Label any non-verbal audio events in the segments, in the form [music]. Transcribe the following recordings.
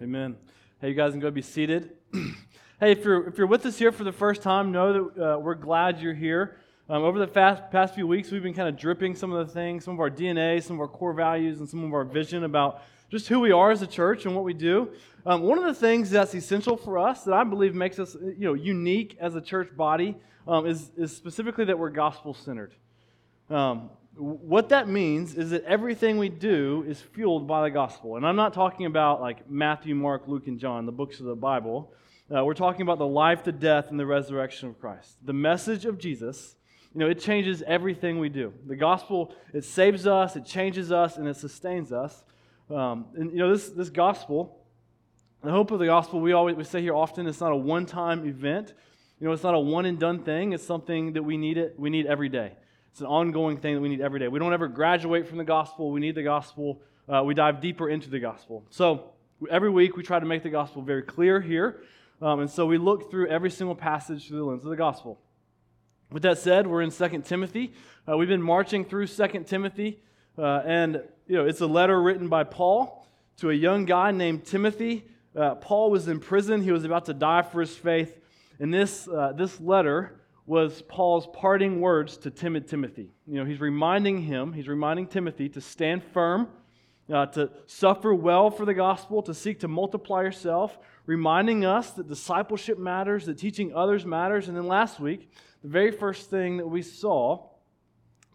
Amen. Hey, you guys can go be seated. [clears throat] hey, if you're, if you're with us here for the first time, know that uh, we're glad you're here. Um, over the fast, past few weeks, we've been kind of dripping some of the things, some of our DNA, some of our core values, and some of our vision about just who we are as a church and what we do. Um, one of the things that's essential for us that I believe makes us you know, unique as a church body um, is, is specifically that we're gospel centered. Um, what that means is that everything we do is fueled by the gospel. And I'm not talking about like Matthew, Mark, Luke, and John, the books of the Bible. Uh, we're talking about the life, the death, and the resurrection of Christ. The message of Jesus, you know, it changes everything we do. The gospel, it saves us, it changes us, and it sustains us. Um, and, you know, this, this gospel, the hope of the gospel, we always we say here often, it's not a one time event. You know, it's not a one and done thing. It's something that we need it, we need every day. It's an ongoing thing that we need every day. We don't ever graduate from the gospel. We need the gospel. Uh, we dive deeper into the gospel. So every week we try to make the gospel very clear here. Um, and so we look through every single passage through the lens of the gospel. With that said, we're in 2 Timothy. Uh, we've been marching through 2 Timothy. Uh, and, you know, it's a letter written by Paul to a young guy named Timothy. Uh, Paul was in prison. He was about to die for his faith. And this, uh, this letter was Paul's parting words to timid Timothy. You know, he's reminding him, he's reminding Timothy to stand firm, uh, to suffer well for the gospel, to seek to multiply yourself, reminding us that discipleship matters, that teaching others matters. And then last week, the very first thing that we saw,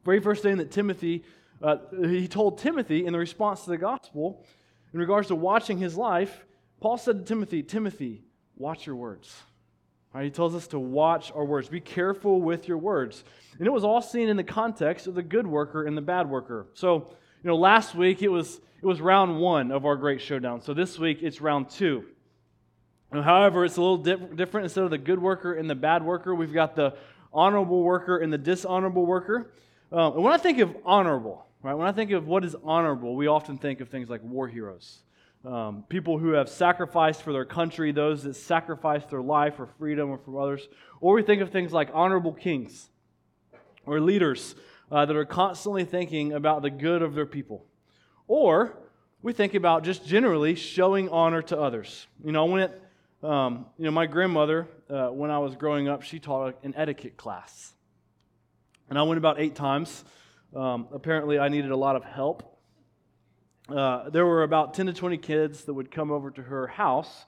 very first thing that Timothy, uh, he told Timothy in the response to the gospel, in regards to watching his life, Paul said to Timothy, Timothy, watch your words. Right, he tells us to watch our words. Be careful with your words. And it was all seen in the context of the good worker and the bad worker. So, you know, last week it was it was round one of our great showdown. So this week it's round two. However, it's a little dip, different. Instead of the good worker and the bad worker, we've got the honorable worker and the dishonorable worker. Um, and when I think of honorable, right, when I think of what is honorable, we often think of things like war heroes um, people who have sacrificed for their country, those that sacrifice their life for freedom or for others. Or we think of things like honorable kings or leaders uh, that are constantly thinking about the good of their people. Or we think about just generally showing honor to others. You know, when it, um, you know, my grandmother, uh, when I was growing up, she taught an etiquette class. And I went about eight times. Um, apparently, I needed a lot of help uh, there were about 10 to 20 kids that would come over to her house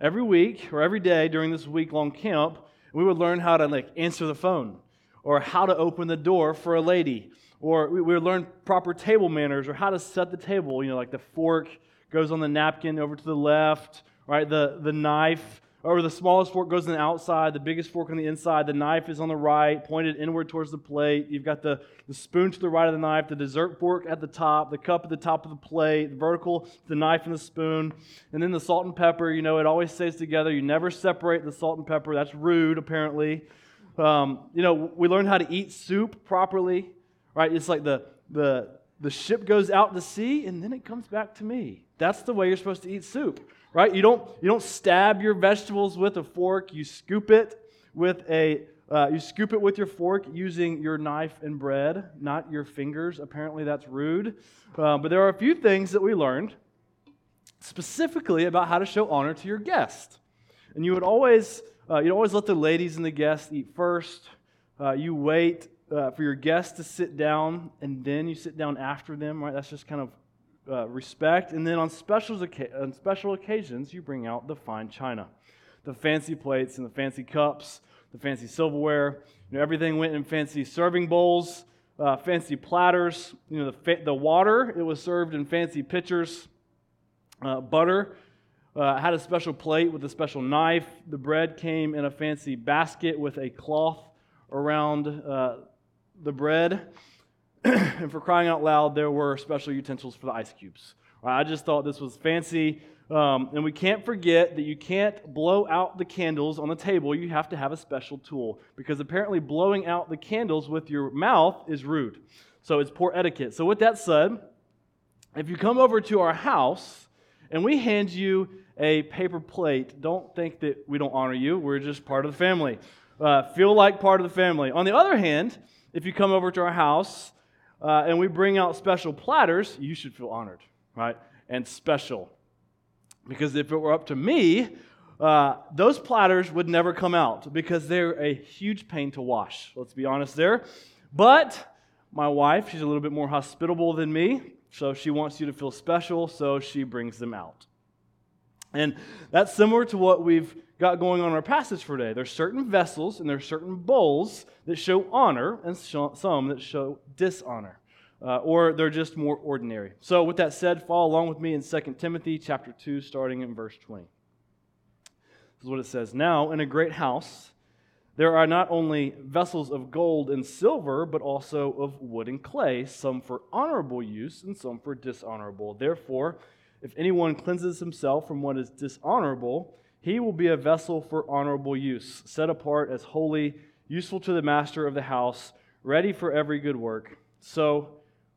every week or every day during this week long camp. We would learn how to like answer the phone or how to open the door for a lady or we would learn proper table manners or how to set the table. You know, like the fork goes on the napkin over to the left, right? The, the knife or the smallest fork goes on the outside, the biggest fork on the inside, the knife is on the right, pointed inward towards the plate. You've got the, the spoon to the right of the knife, the dessert fork at the top, the cup at the top of the plate, the vertical, the knife and the spoon. And then the salt and pepper, you know, it always stays together. You never separate the salt and pepper. That's rude, apparently. Um, you know, we learn how to eat soup properly, right? It's like the, the, the ship goes out to sea and then it comes back to me. That's the way you're supposed to eat soup right? You don't, you don't stab your vegetables with a fork, you scoop it with a uh, you scoop it with your fork using your knife and bread, not your fingers. Apparently, that's rude. Uh, but there are a few things that we learned specifically about how to show honor to your guest. And you would always, uh, you'd always let the ladies and the guests eat first. Uh, you wait uh, for your guests to sit down, and then you sit down after them. Right? That's just kind of uh, respect. And then on special, on special occasions, you bring out the fine china, the fancy plates and the fancy cups, the fancy silverware. You know, everything went in fancy serving bowls, uh, fancy platters. You know, the, fa- the water, it was served in fancy pitchers. Uh, butter uh, had a special plate with a special knife. The bread came in a fancy basket with a cloth around uh, the bread. [clears throat] and for crying out loud, there were special utensils for the ice cubes. I just thought this was fancy. Um, and we can't forget that you can't blow out the candles on the table. You have to have a special tool because apparently blowing out the candles with your mouth is rude. So it's poor etiquette. So, with that said, if you come over to our house and we hand you a paper plate, don't think that we don't honor you. We're just part of the family. Uh, feel like part of the family. On the other hand, if you come over to our house uh, and we bring out special platters, you should feel honored, right? And special. Because if it were up to me, uh, those platters would never come out because they're a huge pain to wash. Let's be honest there. But my wife, she's a little bit more hospitable than me, so she wants you to feel special, so she brings them out. And that's similar to what we've got going on in our passage for today. There's certain vessels and there's certain bowls that show honor and some that show dishonor. Uh, or they're just more ordinary. So, with that said, follow along with me in 2 Timothy chapter 2, starting in verse 20. This is what it says Now, in a great house, there are not only vessels of gold and silver, but also of wood and clay, some for honorable use and some for dishonorable. Therefore, if anyone cleanses himself from what is dishonorable, he will be a vessel for honorable use, set apart as holy, useful to the master of the house, ready for every good work. So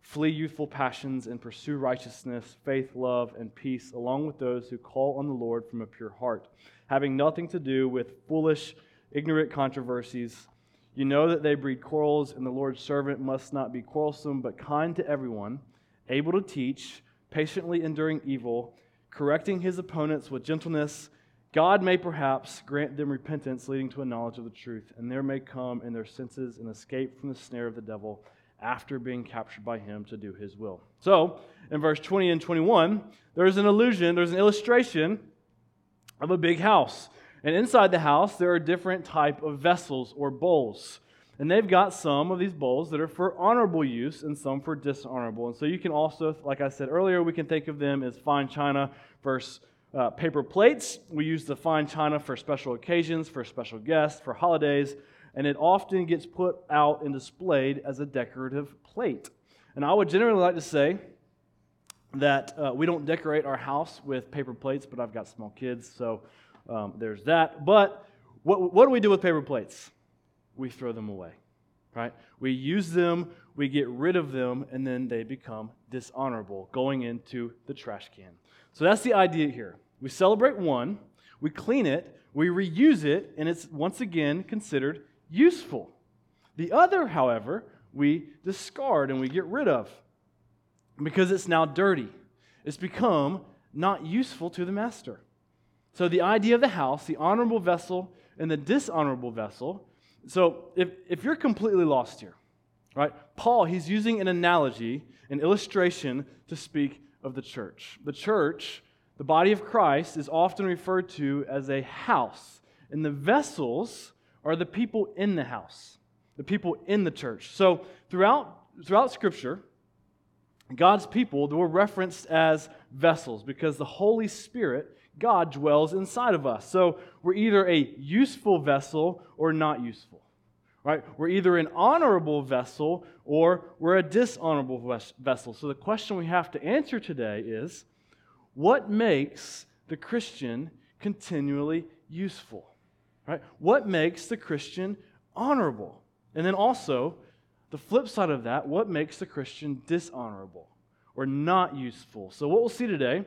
flee youthful passions and pursue righteousness, faith, love, and peace, along with those who call on the Lord from a pure heart, having nothing to do with foolish, ignorant controversies. You know that they breed quarrels, and the Lord's servant must not be quarrelsome, but kind to everyone, able to teach, patiently enduring evil, correcting his opponents with gentleness God may perhaps grant them repentance leading to a knowledge of the truth, and there may come in their senses an escape from the snare of the devil after being captured by him to do his will. So, in verse 20 and 21, there's an illusion, there's an illustration of a big house. And inside the house, there are different type of vessels or bowls. And they've got some of these bowls that are for honorable use and some for dishonorable. And so you can also, like I said earlier, we can think of them as fine china versus uh, paper plates. We use the fine china for special occasions, for special guests, for holidays, and it often gets put out and displayed as a decorative plate. And I would generally like to say that uh, we don't decorate our house with paper plates, but I've got small kids, so um, there's that. But what, what do we do with paper plates? We throw them away, right? We use them, we get rid of them, and then they become dishonorable, going into the trash can. So that's the idea here. We celebrate one, we clean it, we reuse it, and it's once again considered useful. The other, however, we discard and we get rid of because it's now dirty. It's become not useful to the master. So, the idea of the house, the honorable vessel and the dishonorable vessel. So, if, if you're completely lost here, right, Paul, he's using an analogy, an illustration to speak of the church. The church the body of Christ is often referred to as a house, and the vessels are the people in the house, the people in the church. So throughout, throughout Scripture, God's people were referenced as vessels because the Holy Spirit, God, dwells inside of us. So we're either a useful vessel or not useful. Right? We're either an honorable vessel or we're a dishonorable vessel. So the question we have to answer today is what makes the Christian continually useful? Right? What makes the Christian honorable? And then also, the flip side of that, what makes the Christian dishonorable or not useful? So, what we'll see today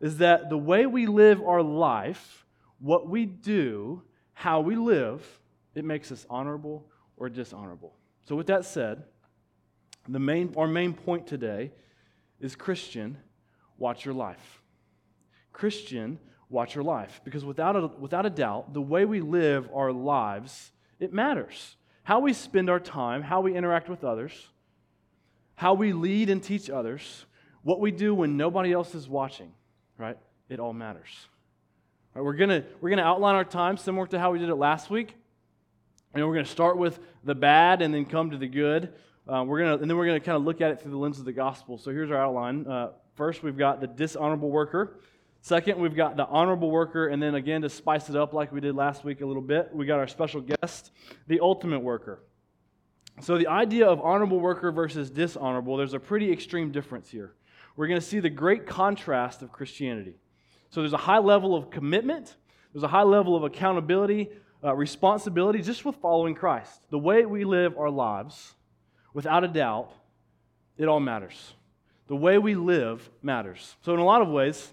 is that the way we live our life, what we do, how we live, it makes us honorable or dishonorable. So, with that said, the main, our main point today is Christian, watch your life. Christian, watch your life. Because without a, without a doubt, the way we live our lives, it matters. How we spend our time, how we interact with others, how we lead and teach others, what we do when nobody else is watching, right? It all matters. Right, we're going we're gonna outline our time similar to how we did it last week. And we're going to start with the bad and then come to the good. Uh, we're gonna, and then we're going to kind of look at it through the lens of the gospel. So here's our outline. Uh, first, we've got the dishonorable worker. Second, we've got the honorable worker, and then again, to spice it up like we did last week a little bit, we got our special guest, the ultimate worker. So, the idea of honorable worker versus dishonorable, there's a pretty extreme difference here. We're going to see the great contrast of Christianity. So, there's a high level of commitment, there's a high level of accountability, uh, responsibility just with following Christ. The way we live our lives, without a doubt, it all matters. The way we live matters. So, in a lot of ways,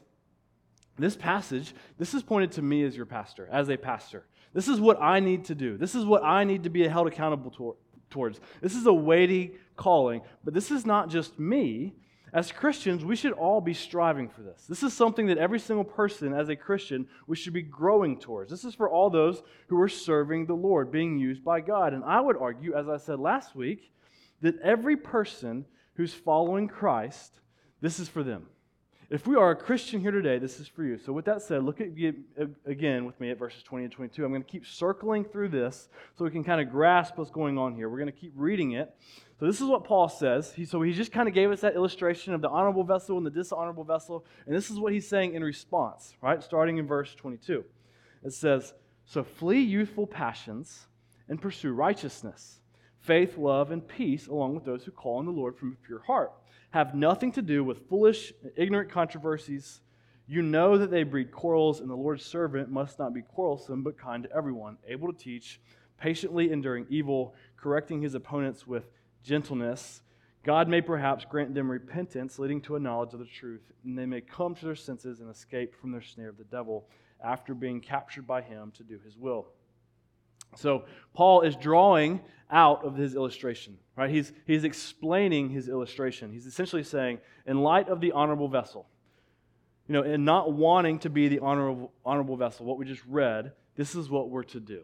this passage, this is pointed to me as your pastor, as a pastor. This is what I need to do. This is what I need to be held accountable to- towards. This is a weighty calling, but this is not just me. As Christians, we should all be striving for this. This is something that every single person, as a Christian, we should be growing towards. This is for all those who are serving the Lord, being used by God. And I would argue, as I said last week, that every person who's following Christ, this is for them. If we are a Christian here today, this is for you. So, with that said, look at again with me at verses 20 and 22. I'm going to keep circling through this so we can kind of grasp what's going on here. We're going to keep reading it. So, this is what Paul says. He, so, he just kind of gave us that illustration of the honorable vessel and the dishonorable vessel. And this is what he's saying in response, right? Starting in verse 22. It says, So, flee youthful passions and pursue righteousness, faith, love, and peace, along with those who call on the Lord from a pure heart have nothing to do with foolish, ignorant controversies. You know that they breed quarrels, and the Lord's servant must not be quarrelsome, but kind to everyone, able to teach, patiently enduring evil, correcting his opponents with gentleness. God may perhaps grant them repentance, leading to a knowledge of the truth, and they may come to their senses and escape from their snare of the devil after being captured by him to do his will. So, Paul is drawing out of his illustration, right? He's, he's explaining his illustration. He's essentially saying, in light of the honorable vessel, you know, and not wanting to be the honorable, honorable vessel, what we just read, this is what we're to do,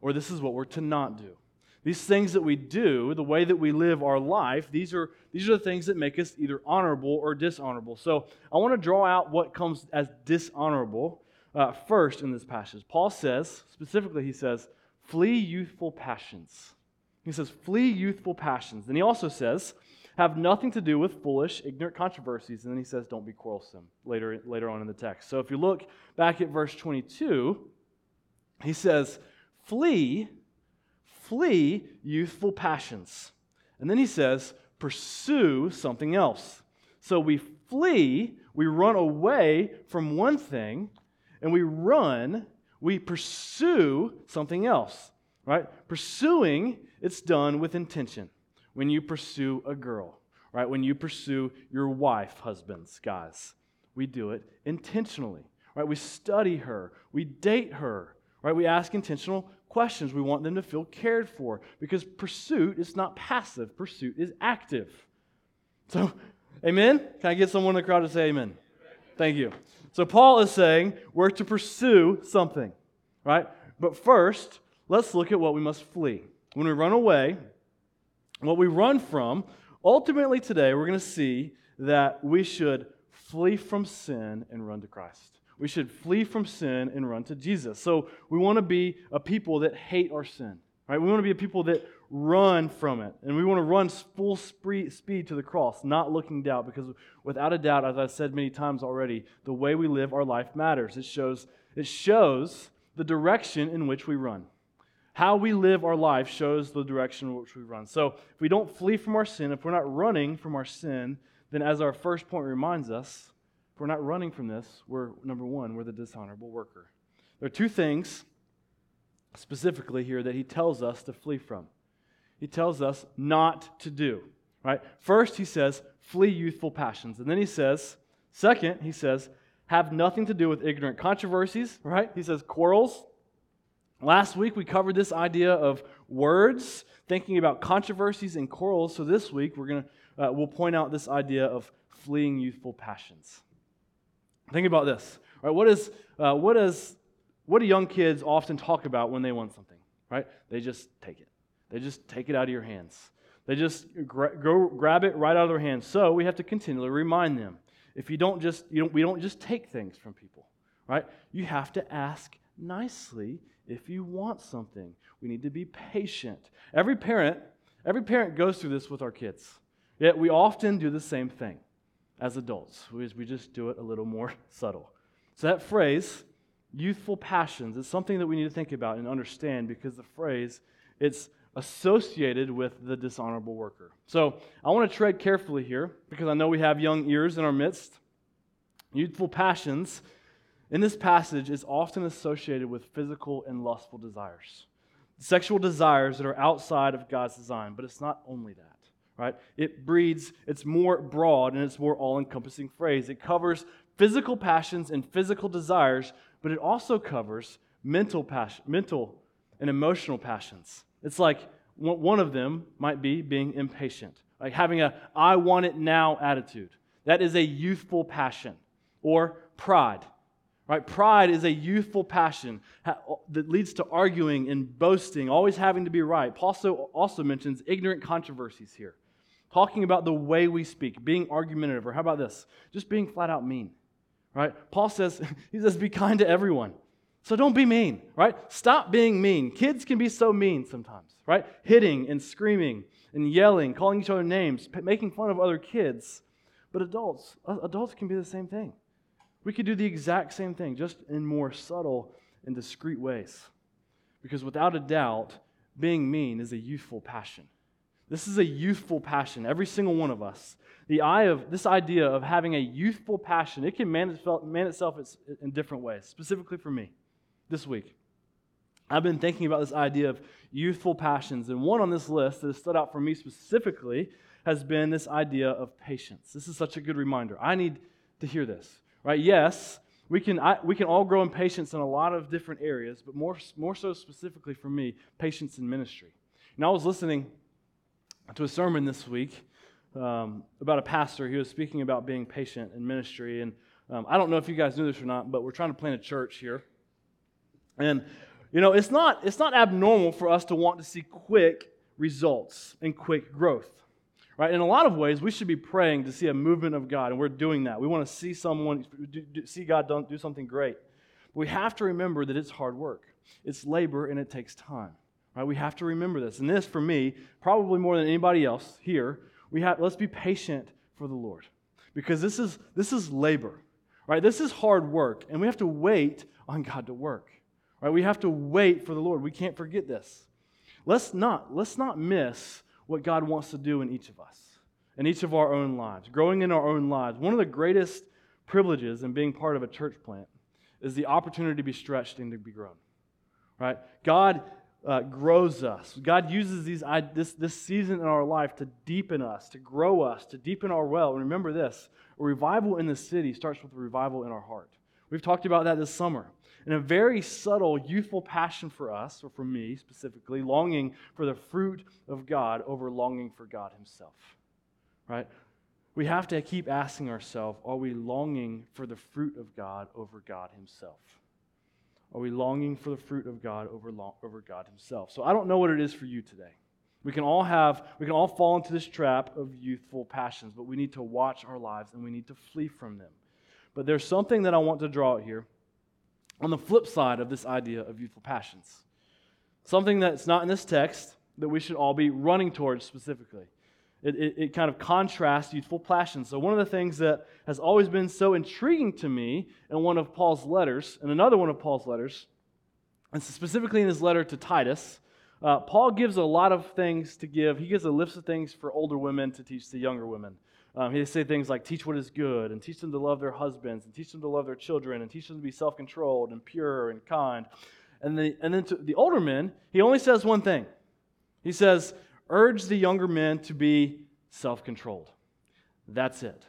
or this is what we're to not do. These things that we do, the way that we live our life, these are, these are the things that make us either honorable or dishonorable. So I want to draw out what comes as dishonorable uh, first in this passage. Paul says, specifically, he says, flee youthful passions. He says, flee youthful passions. And he also says, have nothing to do with foolish, ignorant controversies. And then he says, don't be quarrelsome later, later on in the text. So if you look back at verse 22, he says, flee, flee youthful passions. And then he says, pursue something else. So we flee, we run away from one thing, and we run, we pursue something else, right? Pursuing it's done with intention. When you pursue a girl, right? When you pursue your wife, husbands, guys, we do it intentionally, right? We study her, we date her, right? We ask intentional questions. We want them to feel cared for because pursuit is not passive, pursuit is active. So, amen? Can I get someone in the crowd to say amen? Thank you. So, Paul is saying we're to pursue something, right? But first, let's look at what we must flee when we run away, what we run from, ultimately today we're going to see that we should flee from sin and run to Christ. We should flee from sin and run to Jesus. So we want to be a people that hate our sin, right? We want to be a people that run from it. And we want to run full speed to the cross, not looking down, because without a doubt, as I've said many times already, the way we live our life matters. It shows, it shows the direction in which we run. How we live our life shows the direction in which we run. So if we don't flee from our sin, if we're not running from our sin, then as our first point reminds us, if we're not running from this, we're, number one, we're the dishonorable worker. There are two things specifically here that he tells us to flee from. He tells us not to do, right? First, he says, flee youthful passions. And then he says, second, he says, have nothing to do with ignorant controversies, right? He says, quarrels, Last week we covered this idea of words, thinking about controversies and quarrels. So this week we're to uh, we'll point out this idea of fleeing youthful passions. Think about this. Right? What is uh, what is what do young kids often talk about when they want something? Right? They just take it. They just take it out of your hands. They just gra- go grab it right out of their hands. So we have to continually remind them. If you don't just you don't, we don't just take things from people, right? You have to ask nicely if you want something. We need to be patient. Every parent, every parent goes through this with our kids. Yet we often do the same thing as adults. We just do it a little more [laughs] subtle. So that phrase, youthful passions, is something that we need to think about and understand because the phrase, it's associated with the dishonorable worker. So I want to tread carefully here because I know we have young ears in our midst. Youthful passions in this passage is often associated with physical and lustful desires. Sexual desires that are outside of God's design, but it's not only that, right? It breeds, it's more broad and it's more all encompassing phrase. It covers physical passions and physical desires, but it also covers mental passion, mental and emotional passions. It's like one of them might be being impatient. like having a I want it now attitude. That is a youthful passion or pride. Right? Pride is a youthful passion that leads to arguing and boasting, always having to be right. Paul also, also mentions ignorant controversies here, talking about the way we speak, being argumentative, or how about this? Just being flat out mean. Right? Paul says, [laughs] he says, be kind to everyone. So don't be mean, right? Stop being mean. Kids can be so mean sometimes, right? Hitting and screaming and yelling, calling each other names, making fun of other kids. But adults, adults can be the same thing. We could do the exact same thing, just in more subtle and discreet ways. Because without a doubt, being mean is a youthful passion. This is a youthful passion, every single one of us. The eye of this idea of having a youthful passion, it can man itself in different ways, specifically for me this week. I've been thinking about this idea of youthful passions, and one on this list that has stood out for me specifically has been this idea of patience. This is such a good reminder. I need to hear this, right? Yes, we can, I, we can all grow in patience in a lot of different areas, but more, more so specifically for me, patience in ministry. And I was listening to a sermon this week um, about a pastor. He was speaking about being patient in ministry. And um, I don't know if you guys knew this or not, but we're trying to plant a church here and you know, it's not it's not abnormal for us to want to see quick results and quick growth. Right? In a lot of ways, we should be praying to see a movement of God, and we're doing that. We want to see someone see God do something great. But we have to remember that it's hard work. It's labor and it takes time. Right? We have to remember this. And this for me, probably more than anybody else here, we have let's be patient for the Lord. Because this is this is labor. Right? This is hard work, and we have to wait on God to work. Right? We have to wait for the Lord. We can't forget this. Let's not, let's not miss what God wants to do in each of us, in each of our own lives, growing in our own lives. One of the greatest privileges in being part of a church plant is the opportunity to be stretched and to be grown. Right? God uh, grows us. God uses these, I, this, this season in our life to deepen us, to grow us, to deepen our well. And remember this a revival in the city starts with a revival in our heart. We've talked about that this summer and a very subtle, youthful passion for us, or for me specifically, longing for the fruit of God over longing for God Himself. Right? We have to keep asking ourselves are we longing for the fruit of God over God Himself? Are we longing for the fruit of God over, over God Himself? So I don't know what it is for you today. We can all have, we can all fall into this trap of youthful passions, but we need to watch our lives and we need to flee from them. But there's something that I want to draw out here on the flip side of this idea of youthful passions. Something that's not in this text that we should all be running towards specifically. It, it, it, kind of contrasts youthful passions. So, one of the things that has always been so intriguing to me in one of Paul's letters, and another one of Paul's letters, and specifically in his letter to Titus, uh, Paul gives a lot of things to give. He gives a list of things for older women to teach to younger women. Um, he say things like teach what is good, and teach them to love their husbands, and teach them to love their children, and teach them to be self controlled and pure and kind. And, the, and then to the older men, he only says one thing. He says, urge the younger men to be self controlled. That's it.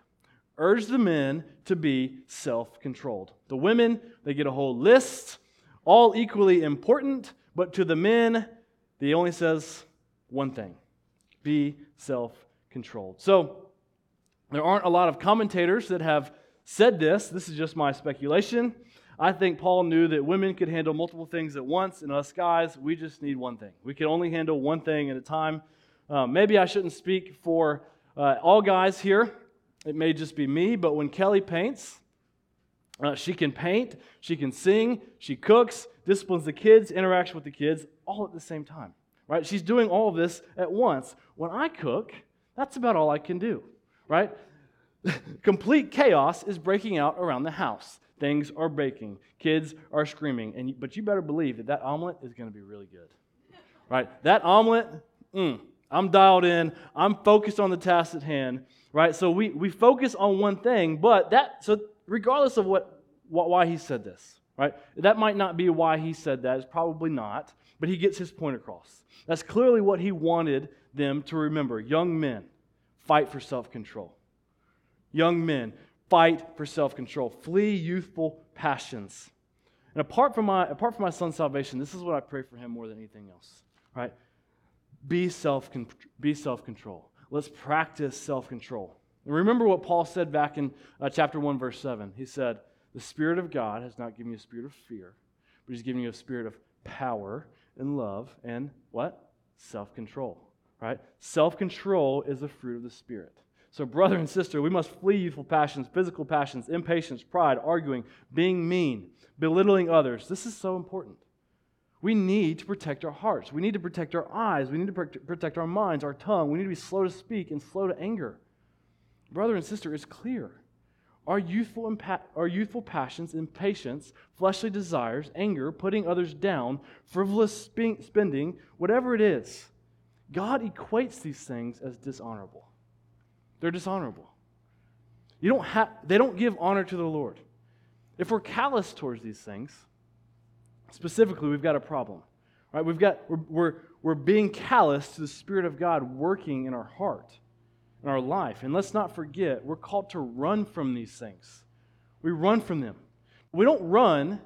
Urge the men to be self controlled. The women, they get a whole list, all equally important, but to the men, he only says one thing be self controlled. So, there aren't a lot of commentators that have said this. This is just my speculation. I think Paul knew that women could handle multiple things at once, and us guys, we just need one thing. We can only handle one thing at a time. Uh, maybe I shouldn't speak for uh, all guys here. It may just be me, but when Kelly paints, uh, she can paint, she can sing, she cooks, disciplines the kids, interacts with the kids, all at the same time. Right? She's doing all of this at once. When I cook, that's about all I can do right? [laughs] Complete chaos is breaking out around the house. Things are breaking. Kids are screaming. And, but you better believe that that omelet is going to be really good. Right? That omelet, mm, I'm dialed in. I'm focused on the task at hand. Right? So we, we focus on one thing, but that, so regardless of what, what why he said this, right? That might not be why he said that. It's probably not. But he gets his point across. That's clearly what he wanted them to remember. Young men, fight for self control. Young men, fight for self control. Flee youthful passions. And apart from, my, apart from my son's salvation, this is what I pray for him more than anything else. Right? Be self be self control. let's practice self control. And remember what Paul said back in uh, chapter 1, verse 7. He said, The Spirit of God has not given you a spirit of fear, but He's given you a spirit of power and love and what? Self control, right? Self control is the fruit of the Spirit. So, brother and sister, we must flee youthful passions, physical passions, impatience, pride, arguing, being mean, belittling others. This is so important. We need to protect our hearts. We need to protect our eyes. We need to protect our minds, our tongue. We need to be slow to speak and slow to anger. Brother and sister, it's clear. Our youthful, impa- our youthful passions, impatience, fleshly desires, anger, putting others down, frivolous sp- spending, whatever it is, God equates these things as dishonorable. They're dishonorable. You don't ha- they don't give honor to the Lord. If we're callous towards these things, specifically, we've got a problem. Right? We've got, we're, we're, we're being callous to the Spirit of God working in our heart, in our life. And let's not forget, we're called to run from these things. We run from them. We don't run,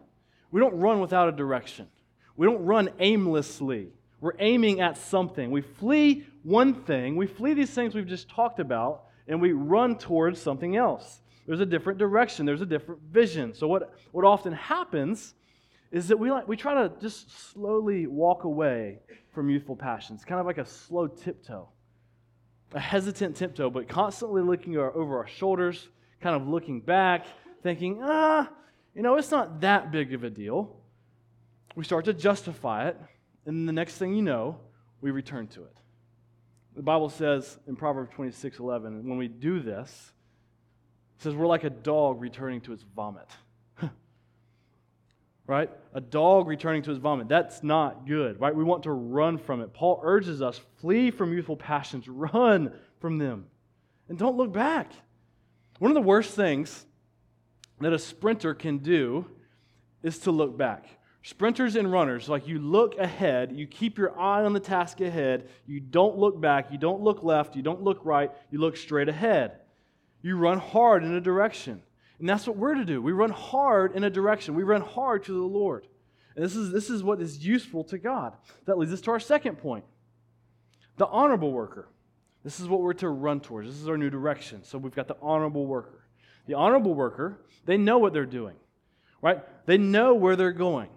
we don't run without a direction. We don't run aimlessly. We're aiming at something. We flee one thing, we flee these things we've just talked about, and we run towards something else. There's a different direction, there's a different vision. So, what, what often happens is that we, like, we try to just slowly walk away from youthful passions, kind of like a slow tiptoe, a hesitant tiptoe, but constantly looking over our shoulders, kind of looking back, thinking, ah, you know, it's not that big of a deal. We start to justify it, and the next thing you know, we return to it. The Bible says in Proverbs 26 11, when we do this, it says we're like a dog returning to its vomit. [laughs] right? A dog returning to his vomit. That's not good, right? We want to run from it. Paul urges us flee from youthful passions, [laughs] run from them, and don't look back. One of the worst things that a sprinter can do is to look back. Sprinters and runners, like you look ahead, you keep your eye on the task ahead, you don't look back, you don't look left, you don't look right, you look straight ahead. You run hard in a direction. And that's what we're to do. We run hard in a direction, we run hard to the Lord. And this is, this is what is useful to God. That leads us to our second point the honorable worker. This is what we're to run towards. This is our new direction. So we've got the honorable worker. The honorable worker, they know what they're doing, right? They know where they're going.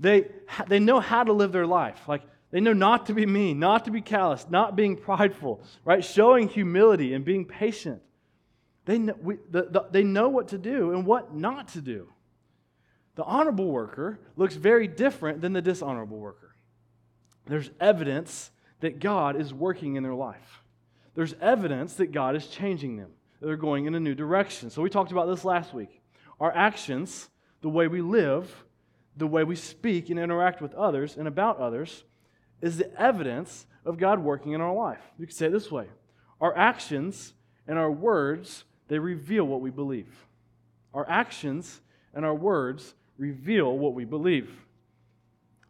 They, they know how to live their life. Like, they know not to be mean, not to be callous, not being prideful, right? Showing humility and being patient. They know, we, the, the, they know what to do and what not to do. The honorable worker looks very different than the dishonorable worker. There's evidence that God is working in their life, there's evidence that God is changing them, they're going in a new direction. So, we talked about this last week. Our actions, the way we live, the way we speak and interact with others and about others is the evidence of God working in our life. You could say it this way Our actions and our words, they reveal what we believe. Our actions and our words reveal what we believe.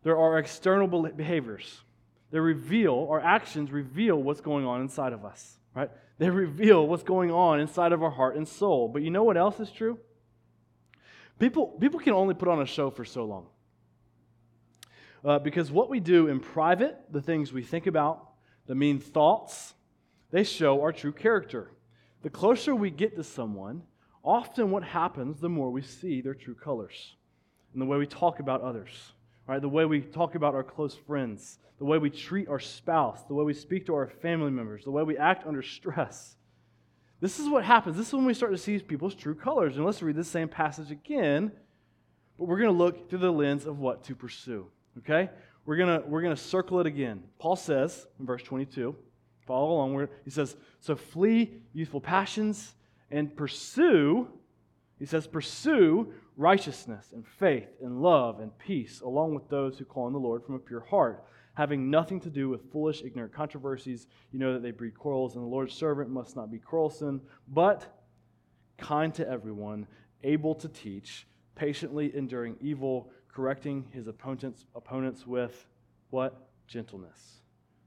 There are external behaviors. They reveal, our actions reveal what's going on inside of us, right? They reveal what's going on inside of our heart and soul. But you know what else is true? People, people can only put on a show for so long. Uh, because what we do in private, the things we think about, the mean thoughts, they show our true character. The closer we get to someone, often what happens, the more we see their true colors and the way we talk about others, right? The way we talk about our close friends, the way we treat our spouse, the way we speak to our family members, the way we act under stress. This is what happens. This is when we start to see people's true colors. And let's read this same passage again, but we're going to look through the lens of what to pursue. Okay? We're going to, we're going to circle it again. Paul says in verse 22, follow along, where he says, So flee youthful passions and pursue, he says, pursue righteousness and faith and love and peace, along with those who call on the Lord from a pure heart having nothing to do with foolish, ignorant controversies. You know that they breed quarrels, and the Lord's servant must not be quarrelsome, but kind to everyone, able to teach, patiently enduring evil, correcting his opponents, opponents with what? Gentleness.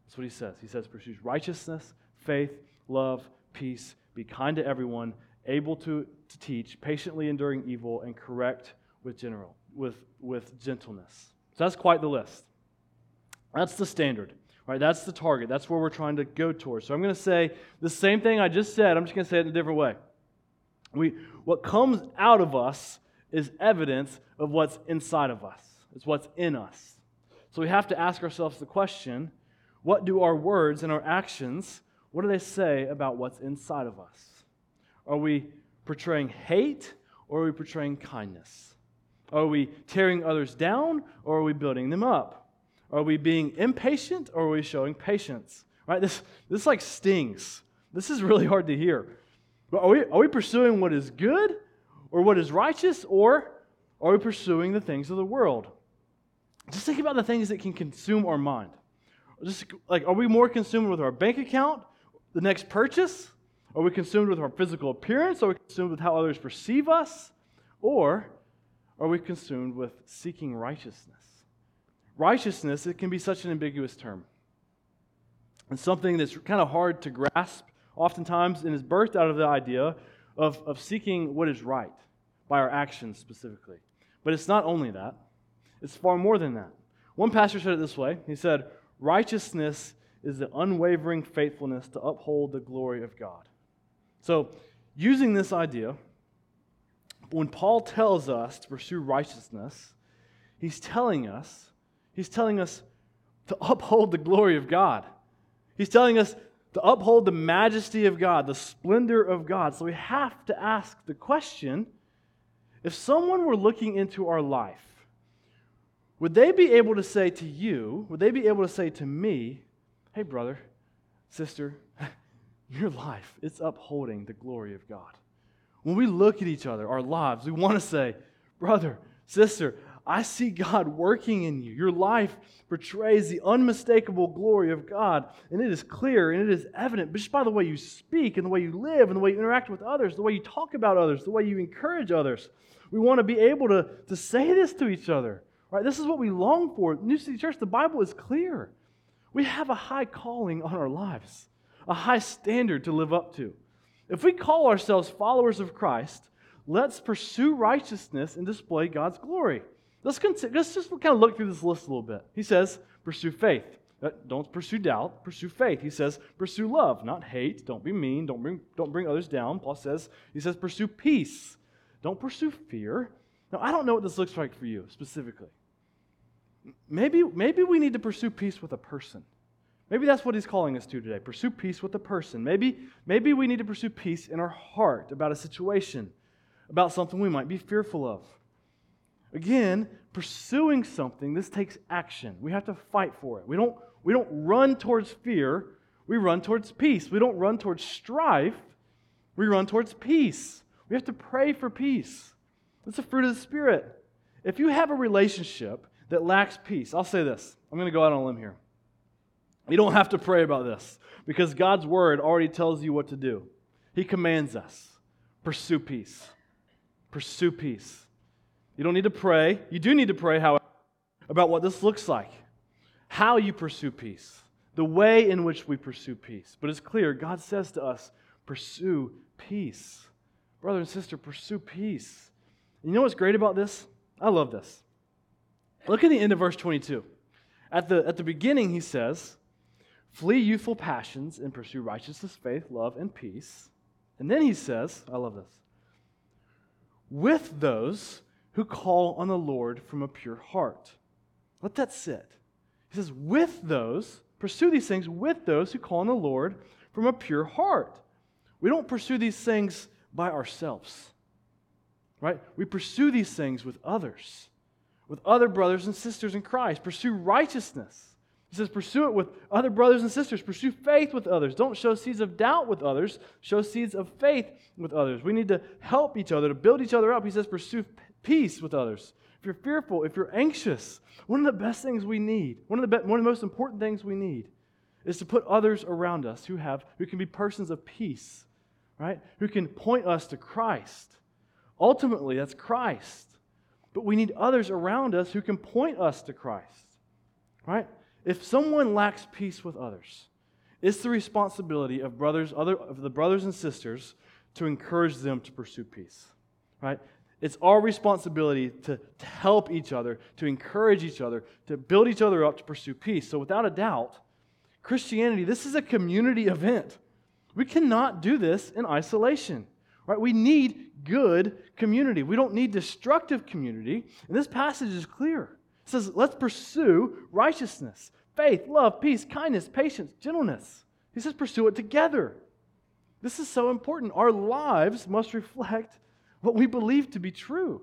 That's what he says. He says, pursues righteousness, faith, love, peace, be kind to everyone, able to, to teach, patiently enduring evil, and correct with general with, with gentleness. So that's quite the list. That's the standard. Right? That's the target. That's where we're trying to go towards. So I'm going to say the same thing I just said. I'm just going to say it in a different way. We, what comes out of us is evidence of what's inside of us. It's what's in us. So we have to ask ourselves the question, what do our words and our actions, what do they say about what's inside of us? Are we portraying hate or are we portraying kindness? Are we tearing others down or are we building them up? Are we being impatient or are we showing patience? Right? This, this like stings. This is really hard to hear. But are we, are we pursuing what is good or what is righteous or are we pursuing the things of the world? Just think about the things that can consume our mind. Just like, are we more consumed with our bank account, the next purchase? Are we consumed with our physical appearance? Are we consumed with how others perceive us? Or are we consumed with seeking righteousness? Righteousness, it can be such an ambiguous term. And something that's kind of hard to grasp oftentimes and is birthed out of the idea of, of seeking what is right by our actions specifically. But it's not only that, it's far more than that. One pastor said it this way He said, Righteousness is the unwavering faithfulness to uphold the glory of God. So, using this idea, when Paul tells us to pursue righteousness, he's telling us, he's telling us to uphold the glory of God. He's telling us to uphold the majesty of God, the splendor of God. So we have to ask the question if someone were looking into our life, would they be able to say to you, would they be able to say to me, hey, brother, sister, [laughs] your life, it's upholding the glory of God? When we look at each other, our lives, we want to say, brother, sister, I see God working in you. Your life portrays the unmistakable glory of God, and it is clear and it is evident just by the way you speak and the way you live and the way you interact with others, the way you talk about others, the way you encourage others. We want to be able to, to say this to each other. Right? This is what we long for. New City Church, the Bible is clear. We have a high calling on our lives, a high standard to live up to. If we call ourselves followers of Christ, let's pursue righteousness and display God's glory. Let's, consider, let's just kind of look through this list a little bit. He says, pursue faith. Uh, don't pursue doubt, pursue faith. He says, pursue love, not hate. Don't be mean. Don't bring, don't bring others down. Paul says, he says, pursue peace. Don't pursue fear. Now, I don't know what this looks like for you specifically. Maybe, maybe we need to pursue peace with a person. Maybe that's what he's calling us to today. Pursue peace with a person. Maybe, maybe we need to pursue peace in our heart about a situation, about something we might be fearful of. Again, pursuing something, this takes action. We have to fight for it. We don't, we don't run towards fear, we run towards peace. We don't run towards strife, we run towards peace. We have to pray for peace. That's a fruit of the Spirit. If you have a relationship that lacks peace, I'll say this. I'm going to go out on a limb here. You don't have to pray about this because God's word already tells you what to do. He commands us pursue peace. Pursue peace. You don't need to pray. You do need to pray, however, about what this looks like, how you pursue peace, the way in which we pursue peace. But it's clear God says to us, pursue peace. Brother and sister, pursue peace. And you know what's great about this? I love this. Look at the end of verse 22. At the, at the beginning, he says, Flee youthful passions and pursue righteousness, faith, love, and peace. And then he says, I love this, with those who call on the Lord from a pure heart. Let that sit. He says, with those, pursue these things with those who call on the Lord from a pure heart. We don't pursue these things by ourselves, right? We pursue these things with others, with other brothers and sisters in Christ. Pursue righteousness. He says, pursue it with other brothers and sisters. Pursue faith with others. Don't show seeds of doubt with others. Show seeds of faith with others. We need to help each other, to build each other up. He says, pursue peace with others. If you're fearful, if you're anxious, one of the best things we need, one of the, be- one of the most important things we need, is to put others around us who have who can be persons of peace, right? Who can point us to Christ. Ultimately, that's Christ. But we need others around us who can point us to Christ. Right? If someone lacks peace with others, it's the responsibility of brothers, other of the brothers and sisters to encourage them to pursue peace. Right? It's our responsibility to, to help each other, to encourage each other, to build each other up to pursue peace. So, without a doubt, Christianity, this is a community event. We cannot do this in isolation. Right? We need good community. We don't need destructive community. And this passage is clear. It says, let's pursue righteousness, faith, love, peace, kindness, patience, gentleness. He says, pursue it together. This is so important. Our lives must reflect what we believe to be true.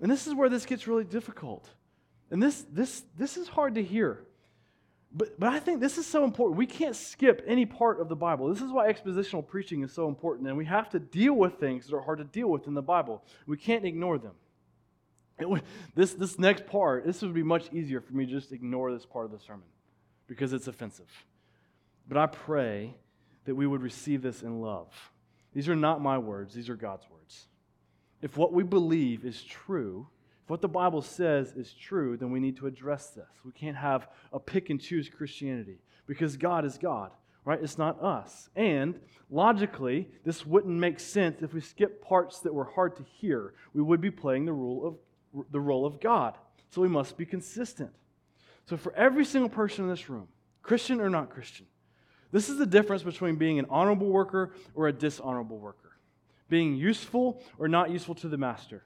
And this is where this gets really difficult. And this, this, this is hard to hear. But, but I think this is so important. We can't skip any part of the Bible. This is why expositional preaching is so important. And we have to deal with things that are hard to deal with in the Bible. We can't ignore them. Would, this, this next part, this would be much easier for me to just ignore this part of the sermon because it's offensive. But I pray that we would receive this in love. These are not my words, these are God's words. If what we believe is true, if what the Bible says is true, then we need to address this. We can't have a pick and choose Christianity because God is God, right? It's not us. And logically, this wouldn't make sense if we skip parts that were hard to hear. We would be playing the role of the role of God. So we must be consistent. So for every single person in this room, Christian or not Christian, this is the difference between being an honorable worker or a dishonorable worker, being useful or not useful to the master.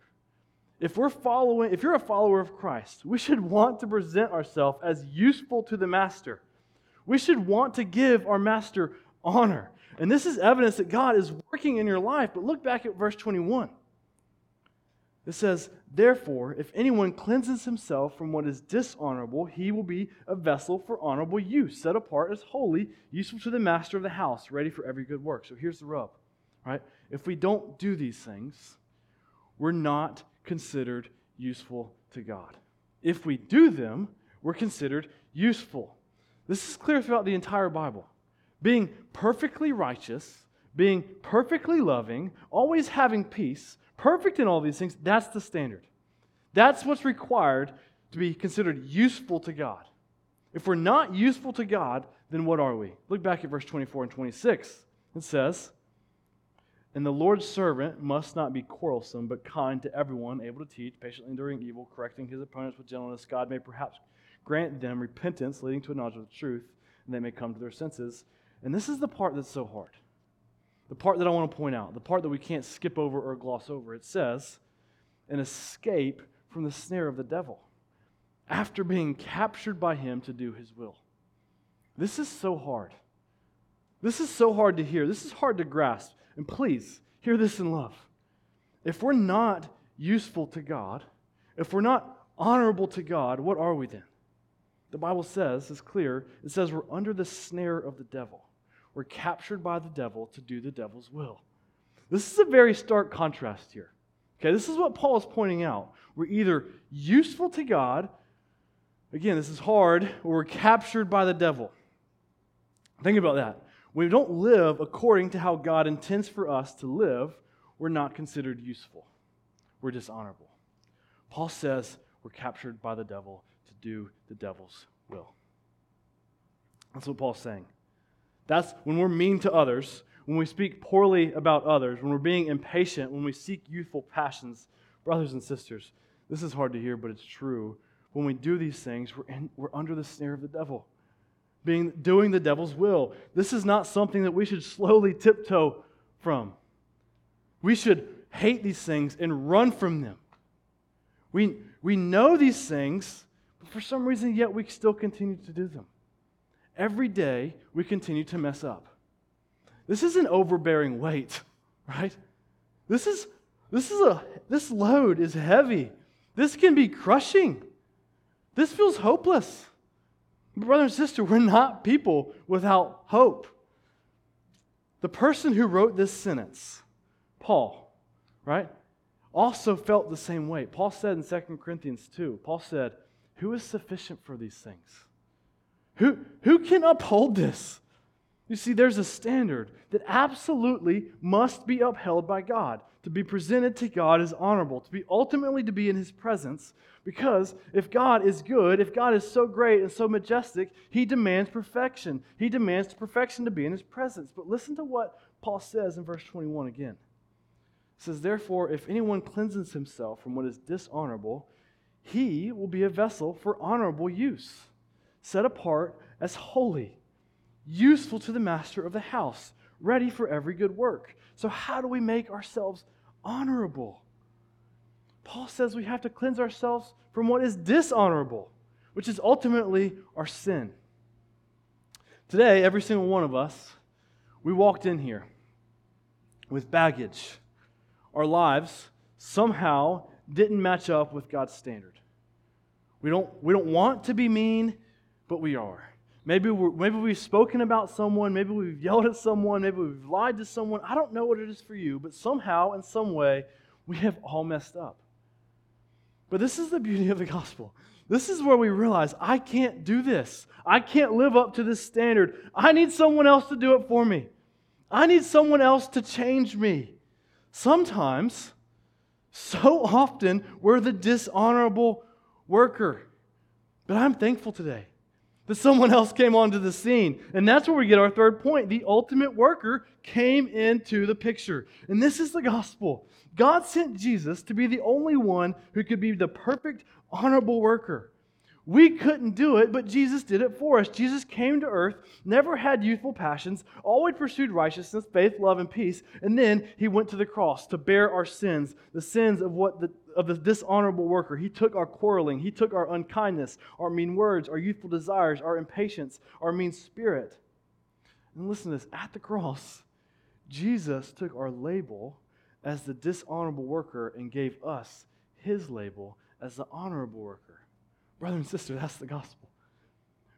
If we're following, if you're a follower of Christ, we should want to present ourselves as useful to the master. We should want to give our master honor. And this is evidence that God is working in your life. But look back at verse 21. It says, Therefore, if anyone cleanses himself from what is dishonorable, he will be a vessel for honorable use, set apart as holy, useful to the master of the house, ready for every good work. So here's the rub, right? If we don't do these things, we're not considered useful to God. If we do them, we're considered useful. This is clear throughout the entire Bible. Being perfectly righteous, being perfectly loving, always having peace, perfect in all these things, that's the standard. That's what's required to be considered useful to God. If we're not useful to God, then what are we? Look back at verse 24 and 26. It says, and the Lord's servant must not be quarrelsome, but kind to everyone, able to teach, patiently enduring evil, correcting his opponents with gentleness. God may perhaps grant them repentance, leading to a knowledge of the truth, and they may come to their senses. And this is the part that's so hard. The part that I want to point out, the part that we can't skip over or gloss over. It says, an escape from the snare of the devil after being captured by him to do his will. This is so hard. This is so hard to hear. This is hard to grasp. And please, hear this in love. If we're not useful to God, if we're not honorable to God, what are we then? The Bible says, it's clear, it says we're under the snare of the devil. We're captured by the devil to do the devil's will. This is a very stark contrast here. Okay, this is what Paul is pointing out. We're either useful to God, again, this is hard, or we're captured by the devil. Think about that we don't live according to how God intends for us to live, we're not considered useful. We're dishonorable. Paul says we're captured by the devil to do the devil's will. That's what Paul's saying. That's when we're mean to others, when we speak poorly about others, when we're being impatient, when we seek youthful passions. Brothers and sisters, this is hard to hear, but it's true. When we do these things, we're, in, we're under the snare of the devil being doing the devil's will. This is not something that we should slowly tiptoe from. We should hate these things and run from them. We, we know these things, but for some reason, yet we still continue to do them. Every day, we continue to mess up. This is an overbearing weight, [laughs] right? This is this is a this load is heavy. This can be crushing. This feels hopeless. Brother and sister, we're not people without hope. The person who wrote this sentence, Paul, right, also felt the same way. Paul said in 2 Corinthians 2, Paul said, Who is sufficient for these things? Who, who can uphold this? You see, there's a standard that absolutely must be upheld by God. To be presented to God as honorable, to be ultimately to be in His presence, because if God is good, if God is so great and so majestic, He demands perfection. He demands perfection to be in His presence. But listen to what Paul says in verse 21 again. It says, Therefore, if anyone cleanses himself from what is dishonorable, he will be a vessel for honorable use, set apart as holy useful to the master of the house, ready for every good work. So, how do we make ourselves honorable? Paul says we have to cleanse ourselves from what is dishonorable, which is ultimately our sin. Today, every single one of us, we walked in here with baggage. Our lives somehow didn't match up with God's standard. We don't, we don't want to be mean, but we are. Maybe, we maybe we've spoken about someone, maybe we've yelled at someone, maybe we've lied to someone. I don't know what it is for you, but somehow, in some way, we have all messed up. But this is the beauty of the gospel. This is where we realize I can't do this. I can't live up to this standard. I need someone else to do it for me. I need someone else to change me. Sometimes, so often, we're the dishonorable worker. But I'm thankful today that someone else came onto the scene. And that's where we get our third point. The ultimate worker came into the picture. And this is the gospel. God sent Jesus to be the only one who could be the perfect, honorable worker. We couldn't do it, but Jesus did it for us. Jesus came to earth, never had youthful passions, always pursued righteousness, faith, love, and peace, and then he went to the cross to bear our sins, the sins of what the, of the dishonorable worker. He took our quarreling, he took our unkindness, our mean words, our youthful desires, our impatience, our mean spirit. And listen to this, at the cross, Jesus took our label as the dishonorable worker and gave us his label as the honorable worker. Brother and sister, that's the gospel.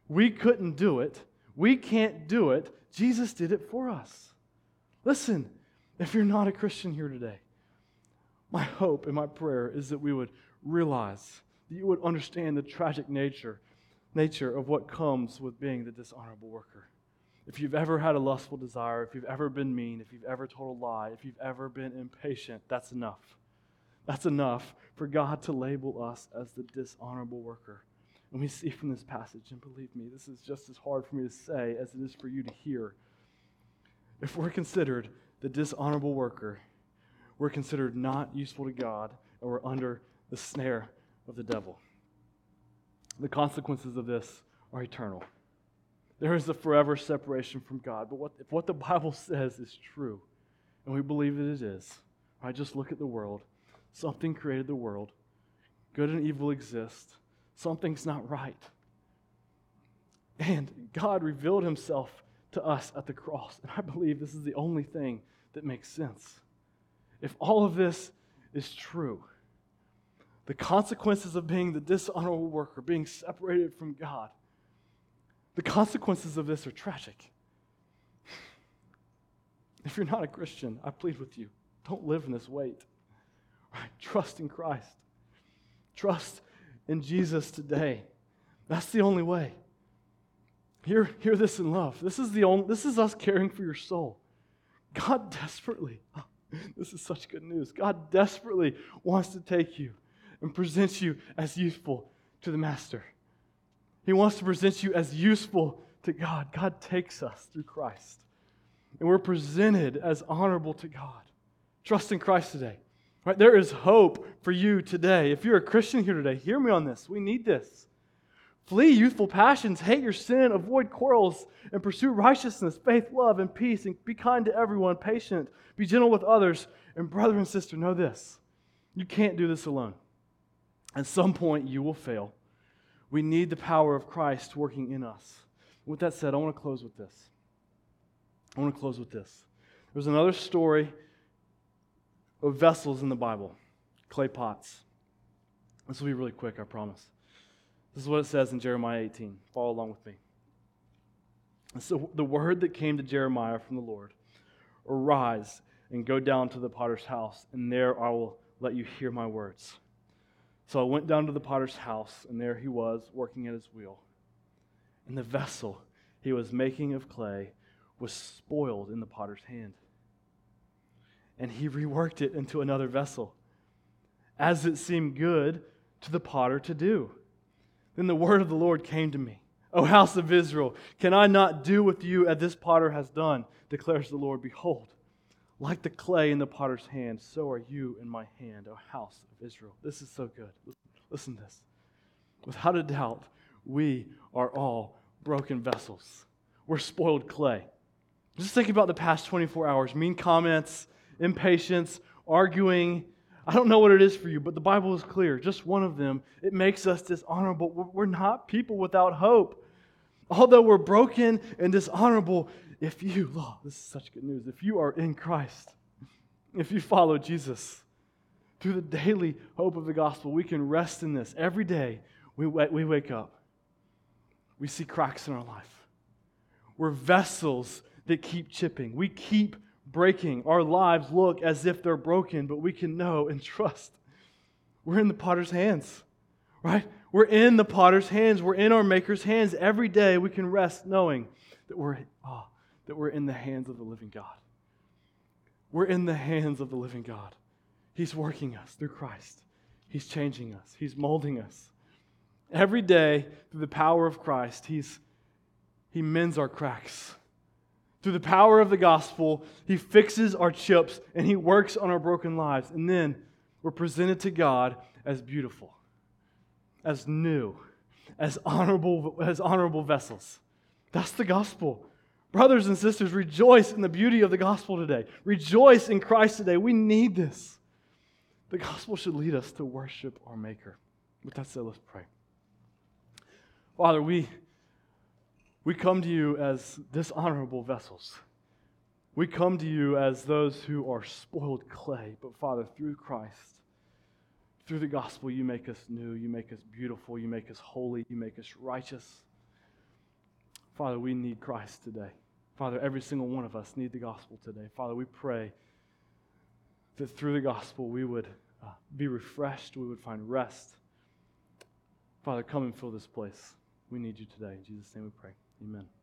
We couldn't do it. We can't do it. Jesus did it for us. Listen, if you're not a Christian here today, my hope and my prayer is that we would realize that you would understand the tragic nature nature of what comes with being the dishonorable worker. If you've ever had a lustful desire, if you've ever been mean, if you've ever told a lie, if you've ever been impatient, that's enough. That's enough for God to label us as the dishonorable worker. And we see from this passage, and believe me, this is just as hard for me to say as it is for you to hear. If we're considered the dishonorable worker, we're considered not useful to God, and we're under the snare of the devil. The consequences of this are eternal. There is a forever separation from God. But what, if what the [laughs] Bible says is true, and we believe that it is, right, just look at the world. Something created the world. Good and evil exist. Something's not right. And God revealed himself to us at the cross. And I believe this is the only thing that makes sense. If all of this is true, the consequences of being the dishonorable worker, being separated from God, the consequences of this are tragic. If you're not a Christian, I plead with you don't live in this weight. Right? Trust in Christ. Trust in Jesus today. That's the only way. Hear, hear this in love. This is, the only, this is us caring for your soul. God desperately, [laughs] this is such good news. God desperately wants to take you and present you as useful to the Master. He wants to present you as useful to God. God takes us through Christ. And we're presented as honorable to God. Trust in Christ today. Right? There is hope for you today. If you're a Christian here today, hear me on this. We need this. Flee youthful passions, hate your sin, avoid quarrels, and pursue righteousness, faith, love, and peace, and be kind to everyone, patient, be gentle with others. And brother and sister, know this you can't do this alone. At some point, you will fail. We need the power of Christ working in us. With that said, I want to close with this. I want to close with this. There's another story of vessels in the Bible, clay pots. This will be really quick, I promise. This is what it says in Jeremiah 18. Follow along with me. So, the word that came to Jeremiah from the Lord Arise and go down to the potter's house, and there I will let you hear my words. So I went down to the potter's house, and there he was working at his wheel. And the vessel he was making of clay was spoiled in the potter's hand and he reworked it into another vessel, as it seemed good to the potter to do. Then the word of the Lord came to me. O house of Israel, can I not do with you as this potter has done? declares the Lord. Behold, like the clay in the potter's hand, so are you in my hand, O house of Israel. This is so good. Listen to this. Without a doubt, we are all broken vessels. we're spoiled clay. Just think about the past 24 hours mean comments, impatience, arguing. I don't know what it is for you, but the Bible is clear. Just one of them, it makes us dishonorable. We're not people without hope. Although we're broken and dishonorable, if you, [laughs] oh, this is such good news, if you are in Christ, if you follow Jesus, through the daily hope of the gospel, we can rest in this. Every day we, we wake up, we see cracks in our life. We're vessels that keep chipping, we keep breaking. Our lives look as if they're broken, but we can know and trust we're in the potter's hands, right? We're in the potter's hands. We're in our maker's hands. Every day we can rest knowing that we're, oh, that we're in the hands of the living God. We're in the hands of the living God. He's working us through Christ. He's changing us. He's molding us. Every day, through the power of Christ, he's, He mends our cracks. Through the power of the gospel, He fixes our chips and He works on our broken lives. And then we're presented to God as beautiful, as new, as honorable, as honorable vessels. That's the gospel. Brothers and sisters, rejoice in the beauty of the gospel today. Rejoice in Christ today. We need this. The gospel should lead us to worship our Maker. With that said, let's pray. Father, we, we come to you as dishonorable vessels. We come to you as those who are spoiled clay. But Father, through Christ, through the gospel, you make us new, you make us beautiful, you make us holy, you make us righteous. Father, we need Christ today. Father, every single one of us need the gospel today. Father, we pray that through the gospel we would uh, be refreshed, we would find rest. Father, come and fill this place. We need you today. In Jesus' name we pray. Amen.